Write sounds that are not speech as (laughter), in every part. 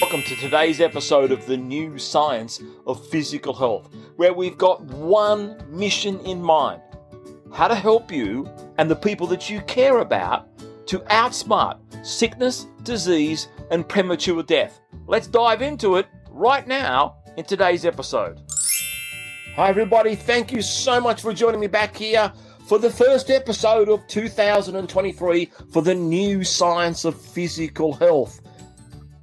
Welcome to today's episode of the new science of physical health, where we've got one mission in mind how to help you and the people that you care about to outsmart sickness, disease, and premature death. Let's dive into it right now in today's episode. Hi, everybody. Thank you so much for joining me back here for the first episode of 2023 for the new science of physical health.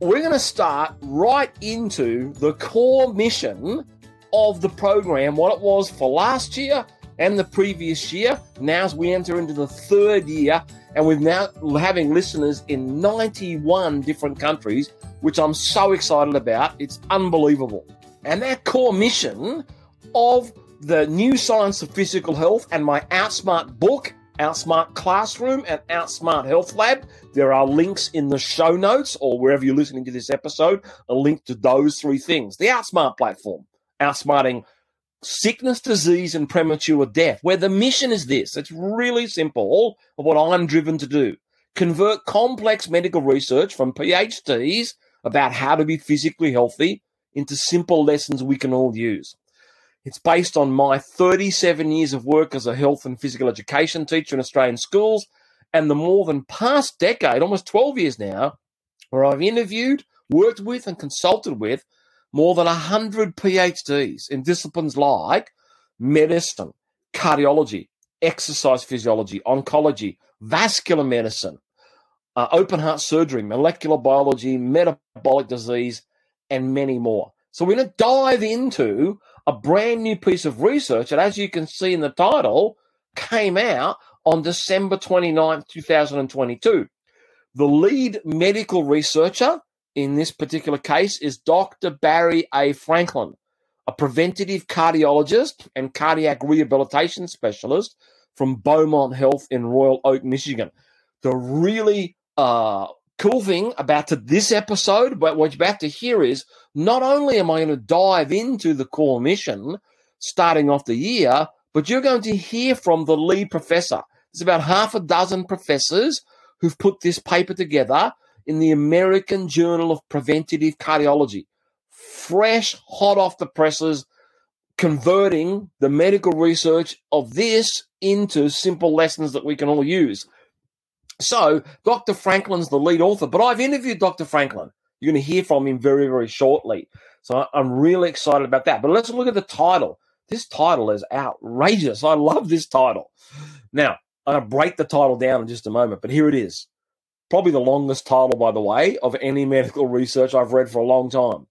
We're going to start right into the core mission of the program, what it was for last year and the previous year. Now, as we enter into the third year, and we're now having listeners in 91 different countries, which I'm so excited about. It's unbelievable. And that core mission of the new science of physical health and my Outsmart book, Outsmart Classroom, and Outsmart Health Lab. There are links in the show notes or wherever you're listening to this episode, a link to those three things. The Outsmart platform, outsmarting sickness, disease, and premature death, where the mission is this. It's really simple all of what I'm driven to do. Convert complex medical research from PhDs about how to be physically healthy into simple lessons we can all use. It's based on my 37 years of work as a health and physical education teacher in Australian schools and the more than past decade, almost 12 years now, where I've interviewed, worked with, and consulted with more than 100 PhDs in disciplines like medicine, cardiology, exercise physiology, oncology, vascular medicine, uh, open heart surgery, molecular biology, metabolic disease, and many more. So we're going to dive into a brand new piece of research that, as you can see in the title, came out on December 29th, 2022. The lead medical researcher in this particular case is Dr. Barry A. Franklin, a preventative cardiologist and cardiac rehabilitation specialist from Beaumont Health in Royal Oak, Michigan. The really uh, cool thing about to this episode, but what you're about to hear is not only am I going to dive into the core mission starting off the year, but you're going to hear from the lead professor. There's about half a dozen professors who've put this paper together in the American Journal of Preventative Cardiology. Fresh, hot off the presses, converting the medical research of this into simple lessons that we can all use. So, Dr. Franklin's the lead author, but I've interviewed Dr. Franklin. You're going to hear from him very, very shortly. So, I'm really excited about that. But let's look at the title. This title is outrageous. I love this title. Now, I'm going to break the title down in just a moment, but here it is probably the longest title, by the way, of any (laughs) medical research I've read for a long time.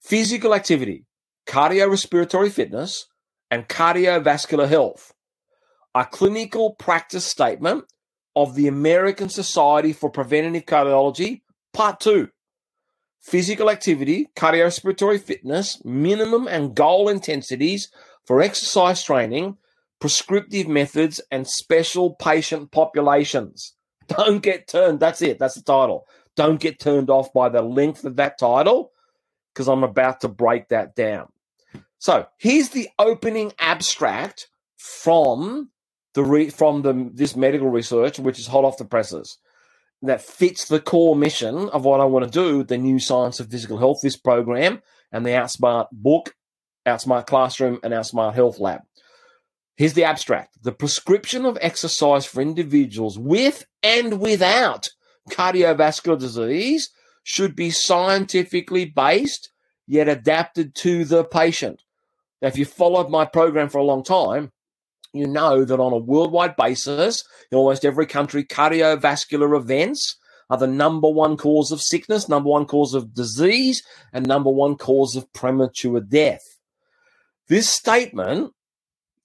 Physical activity, cardiorespiratory fitness, and cardiovascular health. A clinical practice statement of the American Society for Preventive Cardiology, Part 2. Physical activity, cardiorespiratory fitness, minimum and goal intensities for exercise training, prescriptive methods, and special patient populations. (laughs) Don't get turned. That's it. That's the title. Don't get turned off by the length of that title because I'm about to break that down. So here's the opening abstract from the re- from the this medical research, which is hot off the presses, that fits the core mission of what I want to do, the new science of physical health, this program, and the Outsmart book, Outsmart Classroom, and Outsmart Health Lab. Here's the abstract. The prescription of exercise for individuals with and without cardiovascular disease should be scientifically based yet adapted to the patient. Now, if you followed my program for a long time, you know that on a worldwide basis, in almost every country, cardiovascular events are the number one cause of sickness, number one cause of disease, and number one cause of premature death. This statement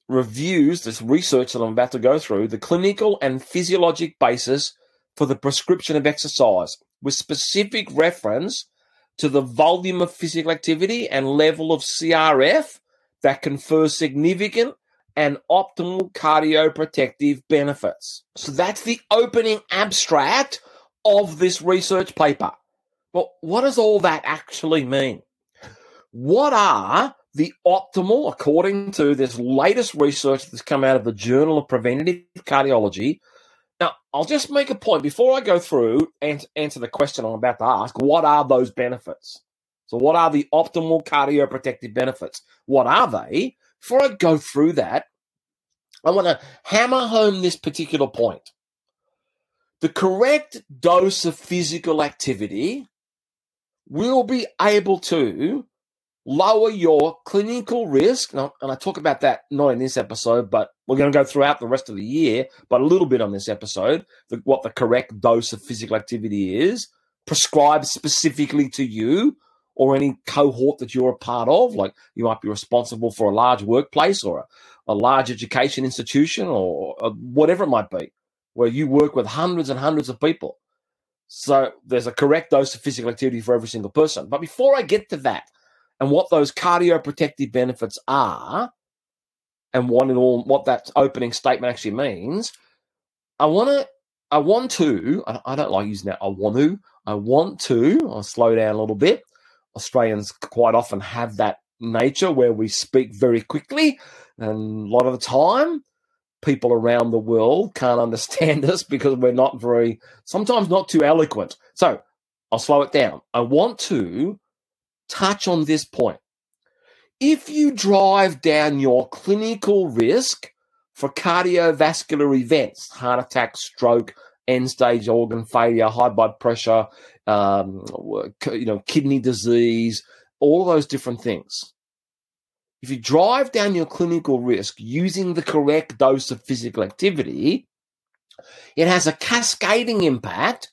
reviews this research that I'm about to go through the clinical and physiologic basis for the prescription of exercise with specific reference to the volume of physical activity and level of CRF that confers significant and optimal cardioprotective benefits. So that's the opening abstract of this research paper. But what does all that actually mean? What are the optimal, according to this latest research that's come out of the Journal of Preventative Cardiology, Now, I'll just make a point before I go through and answer the question I'm about to ask. What are those benefits? So, what are the optimal cardioprotective benefits? What are they? Before I go through that, I want to hammer home this particular point. The correct dose of physical activity will be able to lower your clinical risk. And I talk about that not in this episode, but we're going to go throughout the rest of the year, but a little bit on this episode, the, what the correct dose of physical activity is, prescribed specifically to you or any cohort that you're a part of. Like you might be responsible for a large workplace or a, a large education institution or, or uh, whatever it might be, where you work with hundreds and hundreds of people. So there's a correct dose of physical activity for every single person. But before I get to that, and what those cardioprotective benefits are and what it all what that opening statement actually means, I want to I want to I don't like using that I want to I want to I'll slow down a little bit. Australians quite often have that nature where we speak very quickly and a lot of the time people around the world can't understand (laughs) us because we're not very sometimes not too eloquent. So, I'll slow it down. I want to touch on this point. If you drive down your clinical risk for cardiovascular events, heart attack, stroke, end stage organ failure, high blood pressure, um, you know, kidney disease, all those different things. If you drive down your clinical risk using the correct dose of physical activity, it has a cascading impact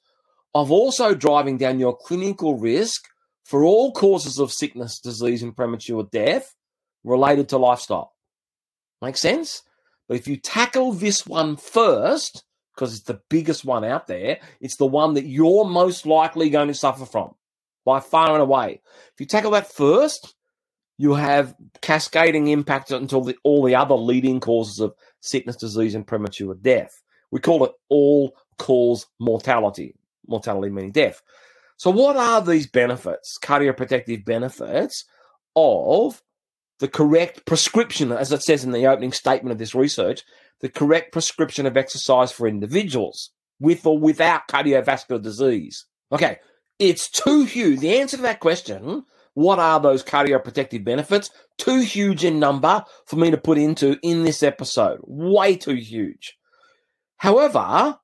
of also driving down your clinical risk for all causes of sickness, disease, and premature death related to lifestyle. Make sense? But if you tackle this one first, because it's the biggest one out there, it's the one that you're most likely going to suffer from by far and away. If you tackle that first, you have cascading impact until the, all the other leading causes of sickness, disease, and premature death. We call it all cause mortality, mortality meaning death. So, what are these benefits, cardioprotective benefits of the correct prescription, as it says in the opening statement of this research, the correct prescription of exercise for individuals with or without cardiovascular disease? Okay, it's too huge. The answer to that question, what are those cardioprotective benefits? Too huge in number for me to put into in this episode. Way too huge. However,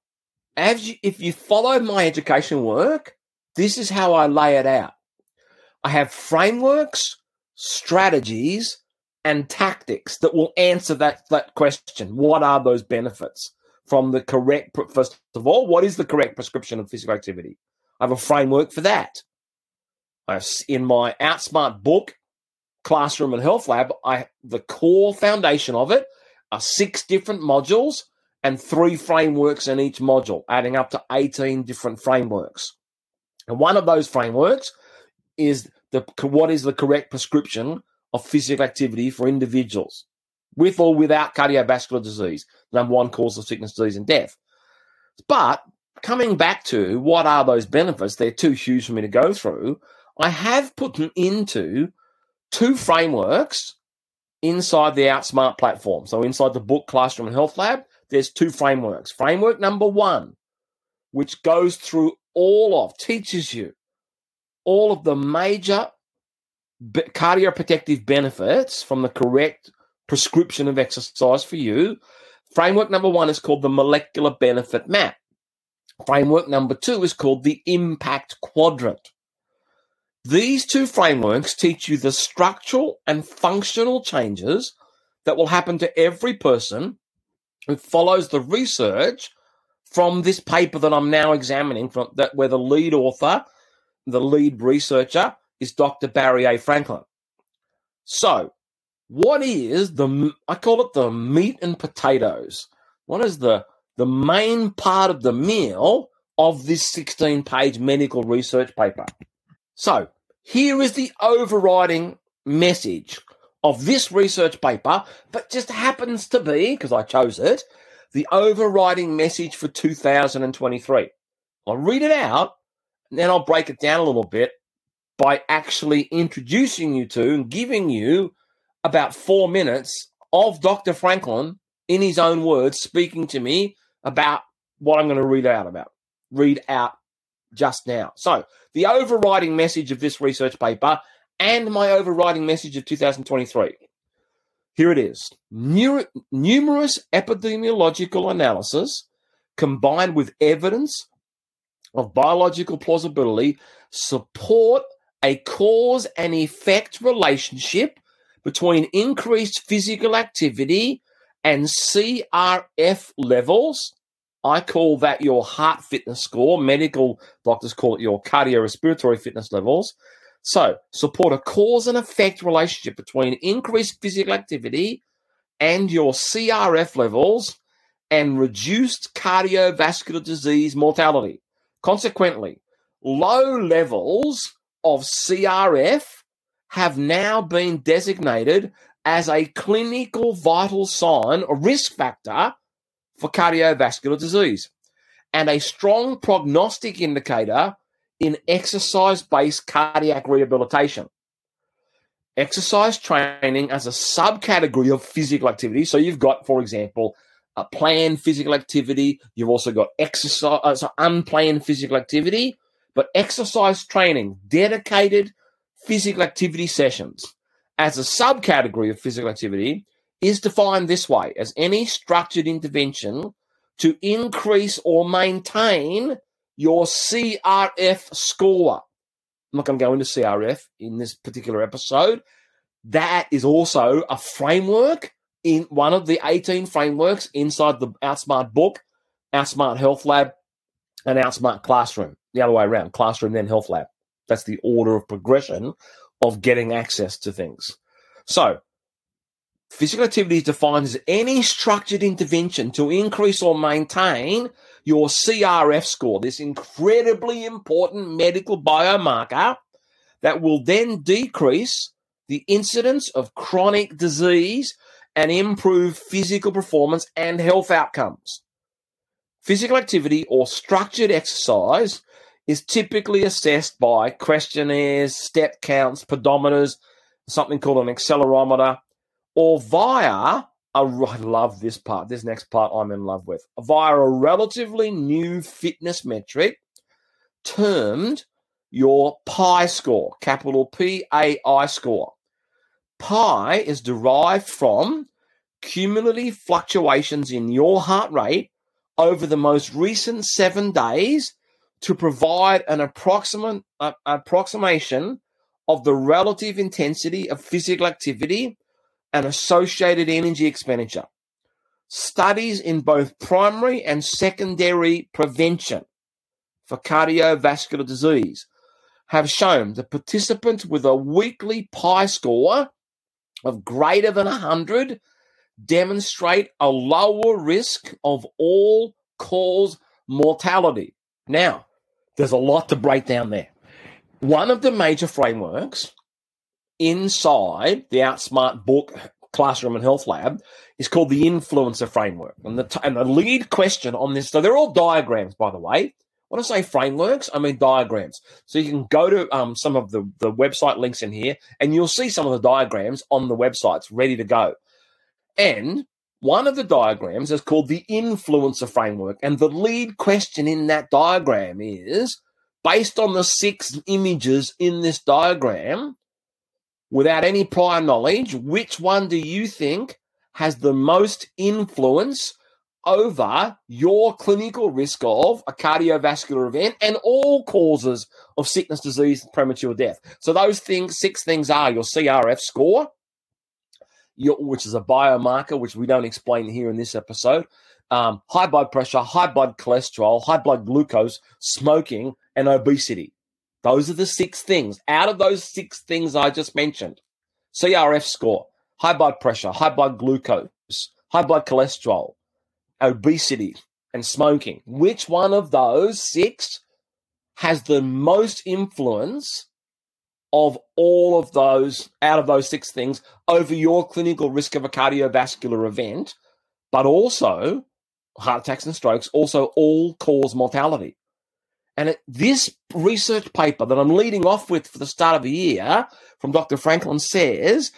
as you, if you follow my education work, this is how I lay it out. I have frameworks, strategies, and tactics that will answer that, that question. What are those benefits from the correct, first of all, what is the correct prescription of physical activity? I have a framework for that. In my Outsmart book, Classroom and Health Lab, I the core foundation of it are six different modules and three frameworks in each module, adding up to 18 different frameworks. And one of those frameworks is the what is the correct prescription of physical activity for individuals with or without cardiovascular disease, number one cause of sickness, disease, and death. But coming back to what are those benefits, they're too huge for me to go through. I have put them into two frameworks inside the Outsmart platform. So inside the book Classroom and Health Lab, there's two frameworks. Framework number one, which goes through all of, teaches you all of the major cardioprotective benefits from the correct prescription of exercise for you. Framework number one is called the molecular benefit map. Framework number two is called the impact quadrant. These two frameworks teach you the structural and functional changes that will happen to every person who follows the research from this paper that I'm now examining, from that where the lead author, the lead researcher is Dr. Barry A. Franklin. So, what is the I call it the meat and potatoes? What is the the main part of the meal of this 16 page medical research paper? So, here is the overriding message of this research paper, but just happens to be, because I chose it, the overriding message for 2023. I'll read it out, and then I'll break it down a little bit by actually introducing you to and giving you about four minutes of Dr. Franklin in his own words speaking to me about what I'm going to read out about, read out just now. So, the overriding message of this research paper and my overriding message of 2023. Here it is. numerous epidemiological analysis combined with evidence of biological plausibility support a cause and effect relationship between increased physical activity and CRF levels. I call that your heart fitness score. Medical doctors call it your cardiorespiratory fitness levels. So, support a cause and effect relationship between increased physical activity and your CRF levels and reduced cardiovascular disease mortality. Consequently, low levels of CRF have now been designated as a clinical vital sign or risk factor for cardiovascular disease and a strong prognostic indicator in exercise based cardiac rehabilitation. Exercise training as a subcategory of physical activity. So you've got, for example, a planned physical activity. You've also got exercise, uh, so unplanned physical activity, but exercise training, dedicated physical activity sessions as a subcategory of physical activity is defined this way as any structured intervention to increase or maintain your CRF score. I'm not going to go into CRF in this particular episode. That is also a framework in one of the 18 frameworks inside the Outsmart book, Outsmart Health Lab, and Outsmart Classroom. The other way around, Classroom, then Health Lab. That's the order of progression of getting access to things. So, physical activity is defined as any structured intervention to increase or maintain your CRF score, this incredibly important medical biomarker that will then decrease the incidence of chronic disease and improve physical performance and health outcomes. Physical activity or structured exercise is typically assessed by questionnaires, step counts, pedometers, something called an accelerometer, or via a, I love this part. This next part I'm in love with. Via a relatively new fitness metric termed your PAI score, capital P A I score. PAI is derived from cumulative fluctuations in your heart rate over the most recent seven days to provide an approximate uh, approximation of the relative intensity of physical activity and associated energy expenditure. Studies in both primary and secondary prevention for cardiovascular disease have shown that participants with a weekly PAI score of greater than 100 demonstrate a lower risk of all cause mortality. Now, there's a lot to break down there. One of the major frameworks inside the Outsmart book, Classroom and Health Lab, is called the Influencer Framework. And the, t- and the lead question on this, so they're all diagrams, by the way. When I say frameworks, I mean diagrams. So you can go to um, some of the, the website links in here and you'll see some of the diagrams on the websites ready to go. And one of the diagrams is called the influencer framework. And the lead question in that diagram is based on the six images in this diagram, without any prior knowledge, which one do you think has the most influence over your clinical risk of a cardiovascular event and all causes of sickness, disease, premature death? So those things, six things are your CRF score, which is a biomarker, which we don't explain here in this episode. Um, high blood pressure, high blood cholesterol, high blood glucose, smoking, and obesity. Those are the six things. Out of those six things I just mentioned, CRF score, high blood pressure, high blood glucose, high blood cholesterol, obesity, and smoking. Which one of those six has the most influence of all of those, out of those six things, over your clinical risk of a cardiovascular event, but also heart attacks and strokes, also all cause mortality? And it, this research paper that I'm leading off with for the start of the year from Dr. Franklin says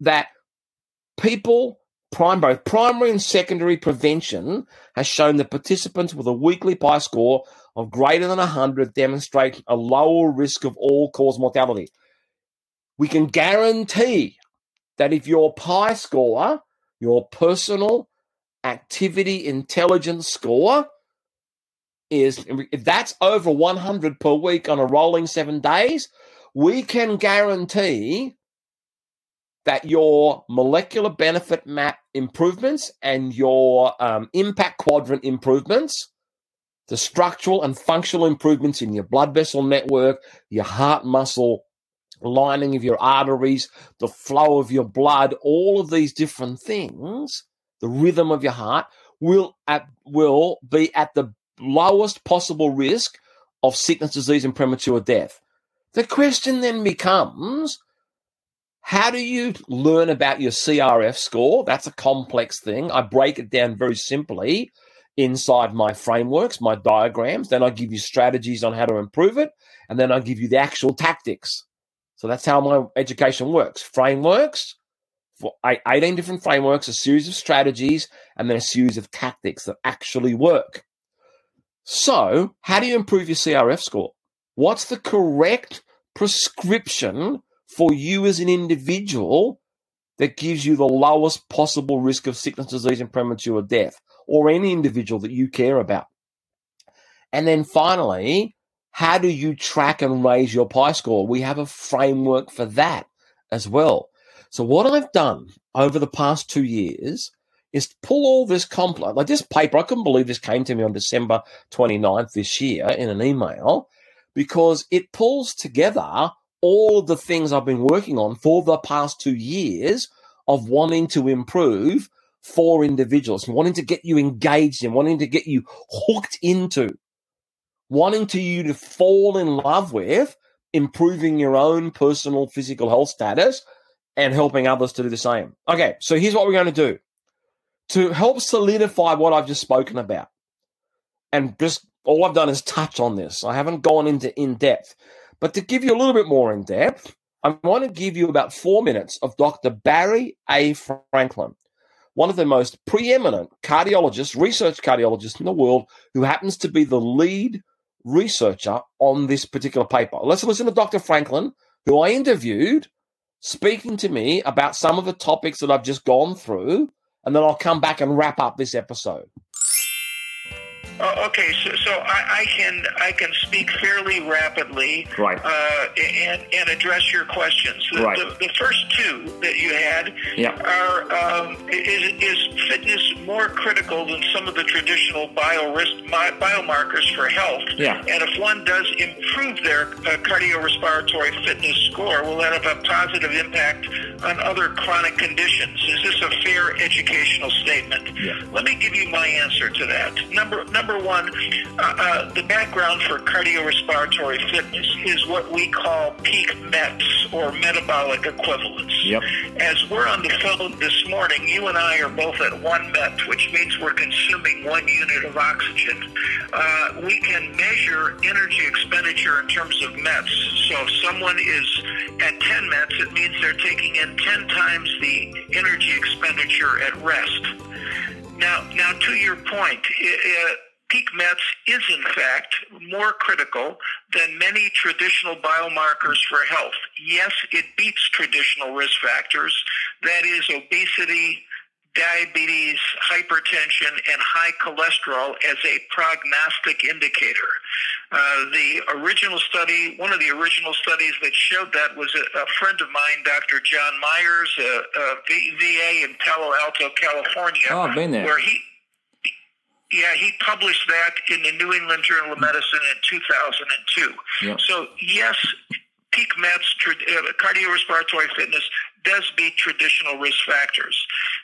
that people prime, both primary and secondary prevention has shown that participants with a weekly PAI score of greater than 100 demonstrate a lower risk of all cause mortality. We can guarantee that if your PAI score, your personal activity intelligence score, is if that's over 100 per week on a rolling seven days, we can guarantee that your molecular benefit map improvements and your um, impact quadrant improvements, the structural and functional improvements in your blood vessel network, your heart muscle lining of your arteries, the flow of your blood, all of these different things, the rhythm of your heart will at, will be at the lowest possible risk of sickness, disease, and premature death. The question then becomes how do you learn about your CRF score? That's a complex thing. I break it down very simply inside my frameworks, my diagrams. Then I give you strategies on how to improve it. And then I give you the actual tactics. So that's how my education works frameworks, for 18 different frameworks, a series of strategies, and then a series of tactics that actually work. So, how do you improve your CRF score? What's the correct prescription for you as an individual that gives you the lowest possible risk of sickness, disease, and premature death, or any individual that you care about. And then finally, how do you track and raise your PAI score? We have a framework for that as well. So, what I've done over the past two years is pull all this complex, like this paper, I couldn't believe this came to me on December 29th this year in an email because it pulls together all of the things I've been working on for the past two years of wanting to improve for individuals, wanting to get you engaged in, wanting to get you hooked into, wanting to you to fall in love with improving your own personal physical health status and helping others to do the same. Okay, so here's what we're going to do. To help solidify what I've just spoken about, and just all I've done is touch on this. I haven't gone into in depth. But to give you a little bit more in depth, I want to give you about four minutes of Dr. Barry A. Franklin, one of the most preeminent cardiologists, research cardiologists in the world, who happens to be the lead researcher on this particular paper. Let's listen to Dr. Franklin, who I interviewed, speaking to me about some of the topics that I've just gone through, and then I'll come back and wrap up this episode. Uh, okay, so, so I, I, can I can speak fairly rapidly, right, uh, and and address your questions. The, right. the, the, first two that you had yeah. are um, is, is fitness more critical than some of the traditional bio risk, biomarkers for health? Yeah. And if one does improve their uh, cardiorespiratory fitness score, will that have a positive impact on other chronic conditions? Is this a fair educational statement? Yeah. Let me give you my answer to that. Number number number one, uh, uh, the background for cardiorespiratory fitness is what we call peak METs or metabolic equivalence. Yep. As we're on the phone this morning, you and I are both at one MET, which means we're consuming one unit of oxygen. Uh, we can measure energy expenditure in terms of METs. So if someone is at 10 METs, it means they're taking in 10 times the energy expenditure at rest. Now, now to your point, it, peak METs is in fact more critical than many traditional biomarkers for health. Yes, it beats traditional risk factors, that is obesity, diabetes, hypertension, and high cholesterol as a prognostic indicator. Uh, the original study, one of the original studies that showed that was a, a friend of mine, Dr. John Myers, a, a VA in Palo Alto, California. Oh, I've been there. Where he, yeah, he published that in the New England Journal of Medicine in 2002. Yep. So, yes, peak METs, uh, cardiorespiratory fitness, does beat traditional risk factors.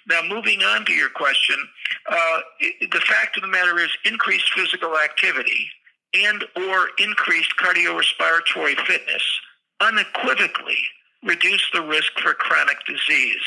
Now, moving on to your question, uh, the fact of the matter is increased physical activity and or increased cardiorespiratory fitness unequivocally reduce the risk for chronic disease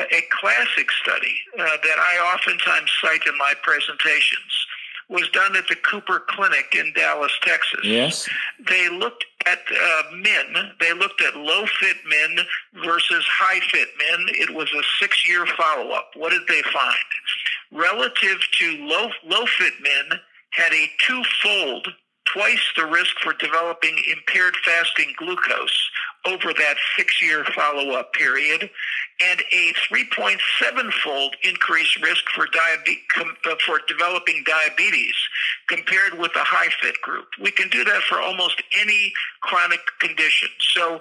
a classic study uh, that I oftentimes cite in my presentations was done at the Cooper Clinic in Dallas, Texas. Yes. They looked at uh, men. They looked at low fit men versus high fit men. It was a six year follow up. What did they find? Relative to low low fit men, had a twofold twice the risk for developing impaired fasting glucose over that six year follow up period, and a 3.7 fold increased risk for, diabe- uh, for developing diabetes compared with the high fit group. We can do that for almost any chronic condition. So,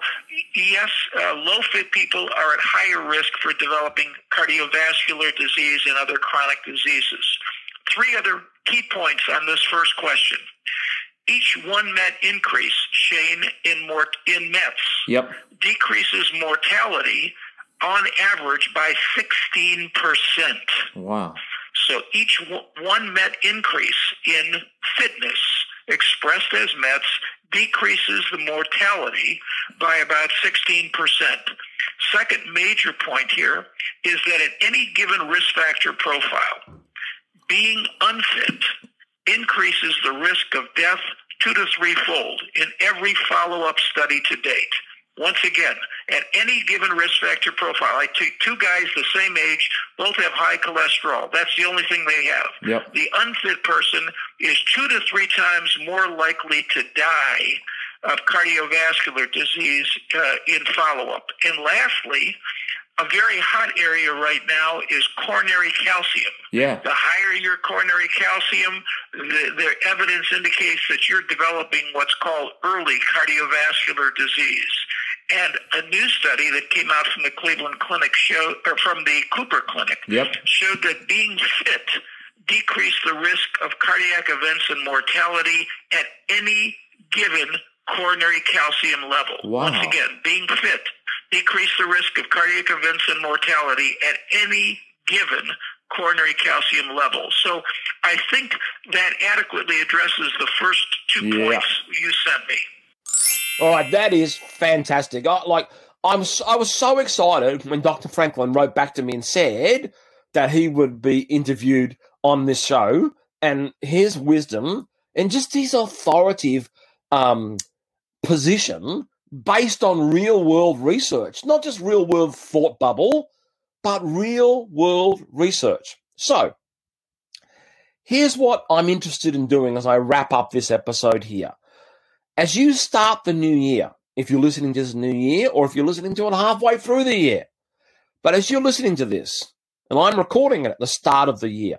yes, uh, low fit people are at higher risk for developing cardiovascular disease and other chronic diseases. Three other key points on this first question each one met increase, Shane, in more in METs Yep. decreases mortality on average by 16%. Wow. So each w- one MET increase in fitness expressed as METs decreases the mortality by about 16%. Second major point here is that at any given risk factor profile, being unfit increases the risk of death two to threefold in every follow-up study to date. Once again, at any given risk factor profile, I take two guys the same age, both have high cholesterol. That's the only thing they have. Yep. The unfit person is two to three times more likely to die of cardiovascular disease uh, in follow-up. And lastly, a very hot area right now is coronary calcium. Yeah. The higher your coronary calcium, the, the evidence indicates that you're developing what's called early cardiovascular disease. And a new study that came out from the Cleveland Clinic showed, or from the Cooper Clinic, Yep. showed that being fit decreased the risk of cardiac events and mortality at any given coronary calcium level. Wow. Once again, being fit decreased the risk of cardiac events and mortality at any given coronary calcium level. So I think that adequately addresses the first two Yeah. points you sent me. All right, that is fantastic. I, like, I'm, I was so excited when Dr. Franklin wrote back to me and said that he would be interviewed on this show, and his wisdom and just his authoritative um, position based on real world research, not just real world thought bubble, but real world research. So, here's what I'm interested in doing as I wrap up this episode here as you start the new year, if you're listening to this new year or if you're listening to it halfway through the year, but as you're listening to this, and I'm recording it at the start of the year,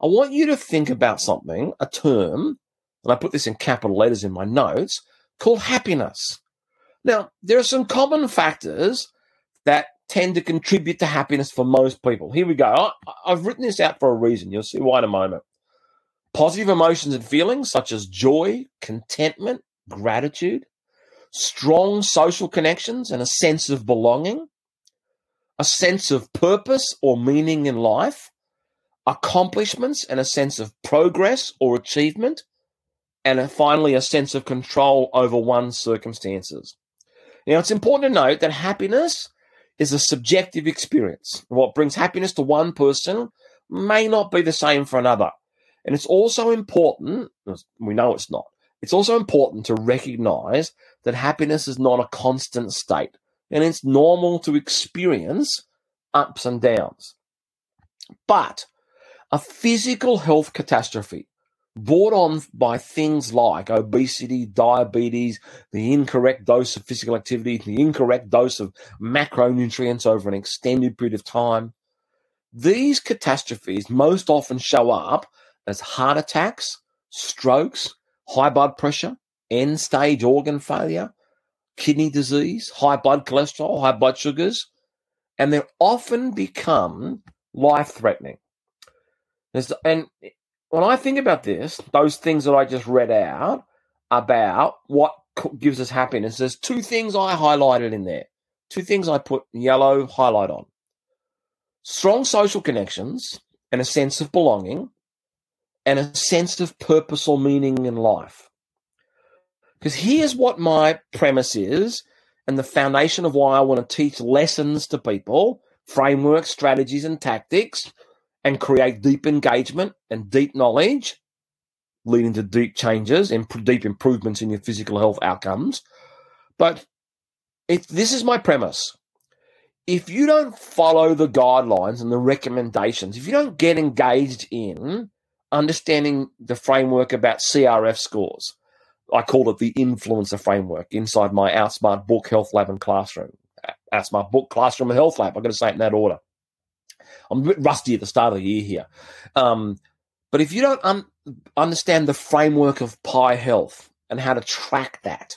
I want you to think about something, a term, and I put this in capital letters in my notes, called happiness. Now, there are some common factors that tend to contribute to happiness for most people. Here we go. I, I've written this out for a reason. You'll see why in a moment. Positive emotions and feelings such as joy, contentment, gratitude, strong social connections and a sense of belonging, a sense of purpose or meaning in life, accomplishments and a sense of progress or achievement, and finally a sense of control over one's circumstances. Now, it's important to note that happiness is a subjective experience. What brings happiness to one person may not be the same for another. And it's also important, we know it's not, it's also important to recognize that happiness is not a constant state and it's normal to experience ups and downs. But a physical health catastrophe brought on by things like obesity, diabetes, the incorrect dose of physical activity, the incorrect dose of macronutrients over an extended period of time, these catastrophes most often show up as heart attacks, strokes, high blood pressure, end stage organ failure, kidney disease, high blood cholesterol, high blood sugars, and they often become life threatening. And when I think about this, those things that I just read out about what gives us happiness, there's two things I highlighted in there. Two things I put yellow highlight on strong social connections and a sense of belonging and a sense of purpose or meaning in life. Because here's what my premise is, and the foundation of why I want to teach lessons to people, frameworks, strategies, and tactics, and create deep engagement and deep knowledge leading to deep changes and deep improvements in your physical health outcomes. But if this is my premise, if you don't follow the guidelines and the recommendations, if you don't get engaged in understanding the framework about CRF scores, I call it the influencer framework inside my Outsmart book, Health Lab, and Classroom. Uh, Outsmart book, Classroom, and Health Lab. I've got to say it in that order. I'm a bit rusty at the start of the year here. Um, but if you don't un- understand the framework of PAI Health and how to track that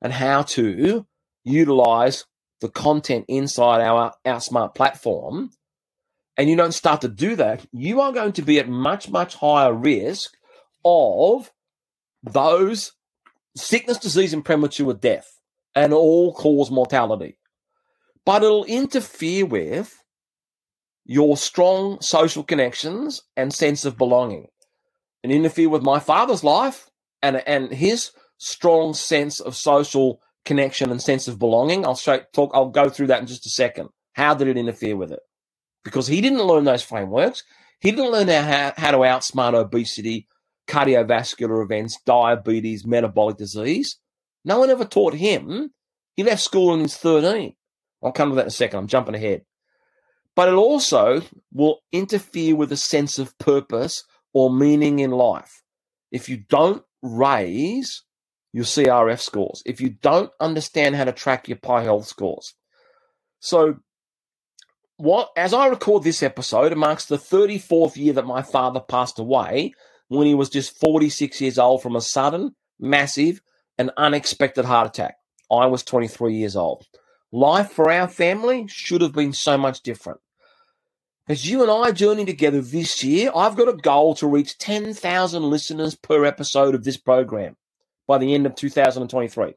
and how to utilize the content inside our Outsmart platform, and you don't start to do that, you are going to be at much, much higher risk of those sickness, disease, and premature death and all cause mortality. But it'll interfere with your strong social connections and sense of belonging and interfere with my father's life and, and his strong sense of social connection and sense of belonging. I'll talk I'll go through that in just a second. How did it interfere with it? Because he didn't learn those frameworks. He didn't learn how, how to outsmart obesity, cardiovascular events, diabetes, metabolic disease. No one ever taught him. He left school when he was 13. I'll come to that in a second. I'm jumping ahead. But it also will interfere with a sense of purpose or meaning in life. If you don't raise your CRF scores, if you don't understand how to track your PAI Health scores. So, what as I record this episode, it marks the 34th year that my father passed away when he was just 46 years old from a sudden, massive, and unexpected heart attack. I was 23 years old. Life for our family should have been so much different. As you and I journey together this year, I've got a goal to reach 10,000 listeners per episode of this program by the end of 2023.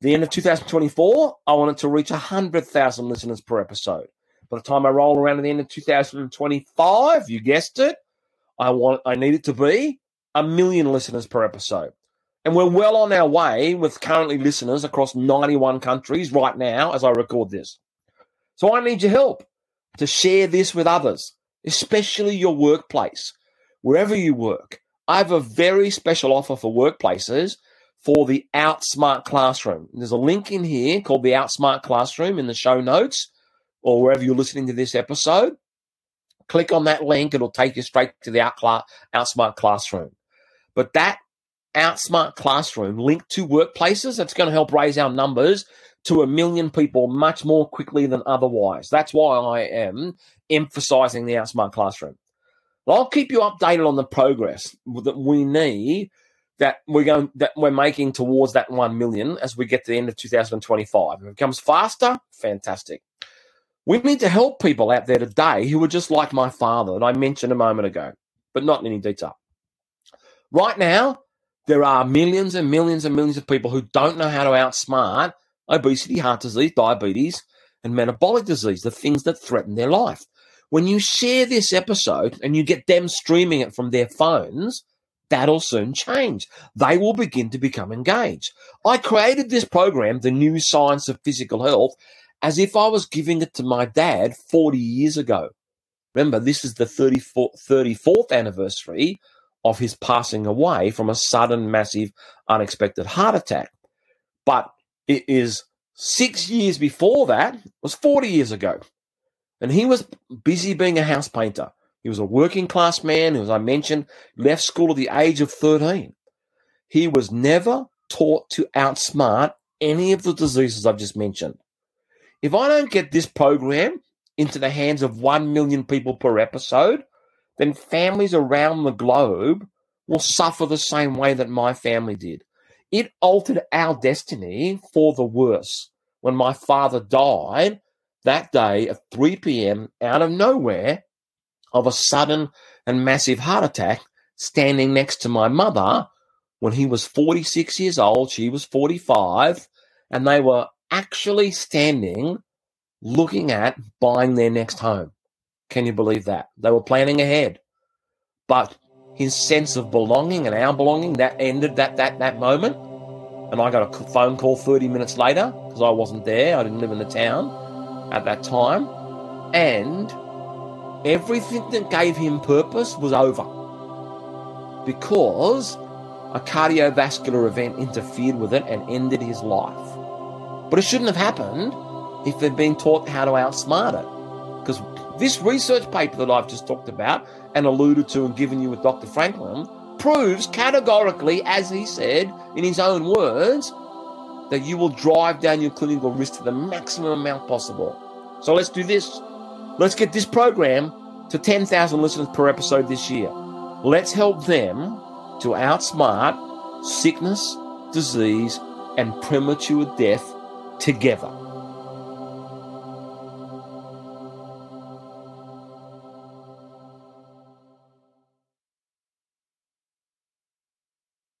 The end of 2024, I want it to reach 100,000 listeners per episode. By the time I roll around at the end of 2025, you guessed it, I want I need it to be a million listeners per episode. And we're well on our way with currently listeners across 91 countries right now as I record this. So I need your help to share this with others, especially your workplace, wherever you work. I have a very special offer for workplaces for the Outsmart Classroom. There's a link in here called the Outsmart Classroom in the show notes or wherever you're listening to this episode. Click on that link, it'll take you straight to the Outsmart Classroom. But that Outsmart Classroom linked to workplaces, that's going to help raise our numbers to a million people much more quickly than otherwise. That's why I am emphasizing the Outsmart Classroom. Well, I'll keep you updated on the progress that we need that we're going that we're making towards that one million as we get to the end of 2025. If it comes faster, fantastic. We need to help people out there today who are just like my father that I mentioned a moment ago, but not in any detail. Right now, there are millions and millions and millions of people who don't know how to outsmart obesity, heart disease, diabetes, and metabolic disease, the things that threaten their life. When you share this episode and you get them streaming it from their phones, that'll soon change. They will begin to become engaged. I created this program, The New Science of Physical Health, as if I was giving it to my dad 40 years ago. Remember, this is the 34th anniversary of his passing away from a sudden, massive, unexpected heart attack. But it is six years before that, was 40 years ago. And he was busy being a house painter. He was a working class man who, as I mentioned, left school at the age of 13. He was never taught to outsmart any of the diseases I've just mentioned. If I don't get this program into the hands of 1 million people per episode, then families around the globe will suffer the same way that my family did. It altered our destiny for the worse. When my father died, that day at 3 p.m., out of nowhere, of a sudden and massive heart attack, standing next to my mother when he was 46 years old, she was 45, and they were actually standing looking at buying their next home. Can you believe that? They were planning ahead. But his sense of belonging and our belonging that ended that that that moment. And I got a phone call 30 minutes later because I wasn't there. I didn't live in the town at that time. And everything that gave him purpose was over. because a cardiovascular event interfered with it and ended his life. But it shouldn't have happened if they'd been taught how to outsmart it. Because this research paper that I've just talked about and alluded to and given you with Dr. Franklin proves categorically, as he said in his own words, that you will drive down your clinical risk to the maximum amount possible. So let's do this. Let's get this program to 10,000 listeners per episode this year. Let's help them to outsmart sickness, disease, and premature death together.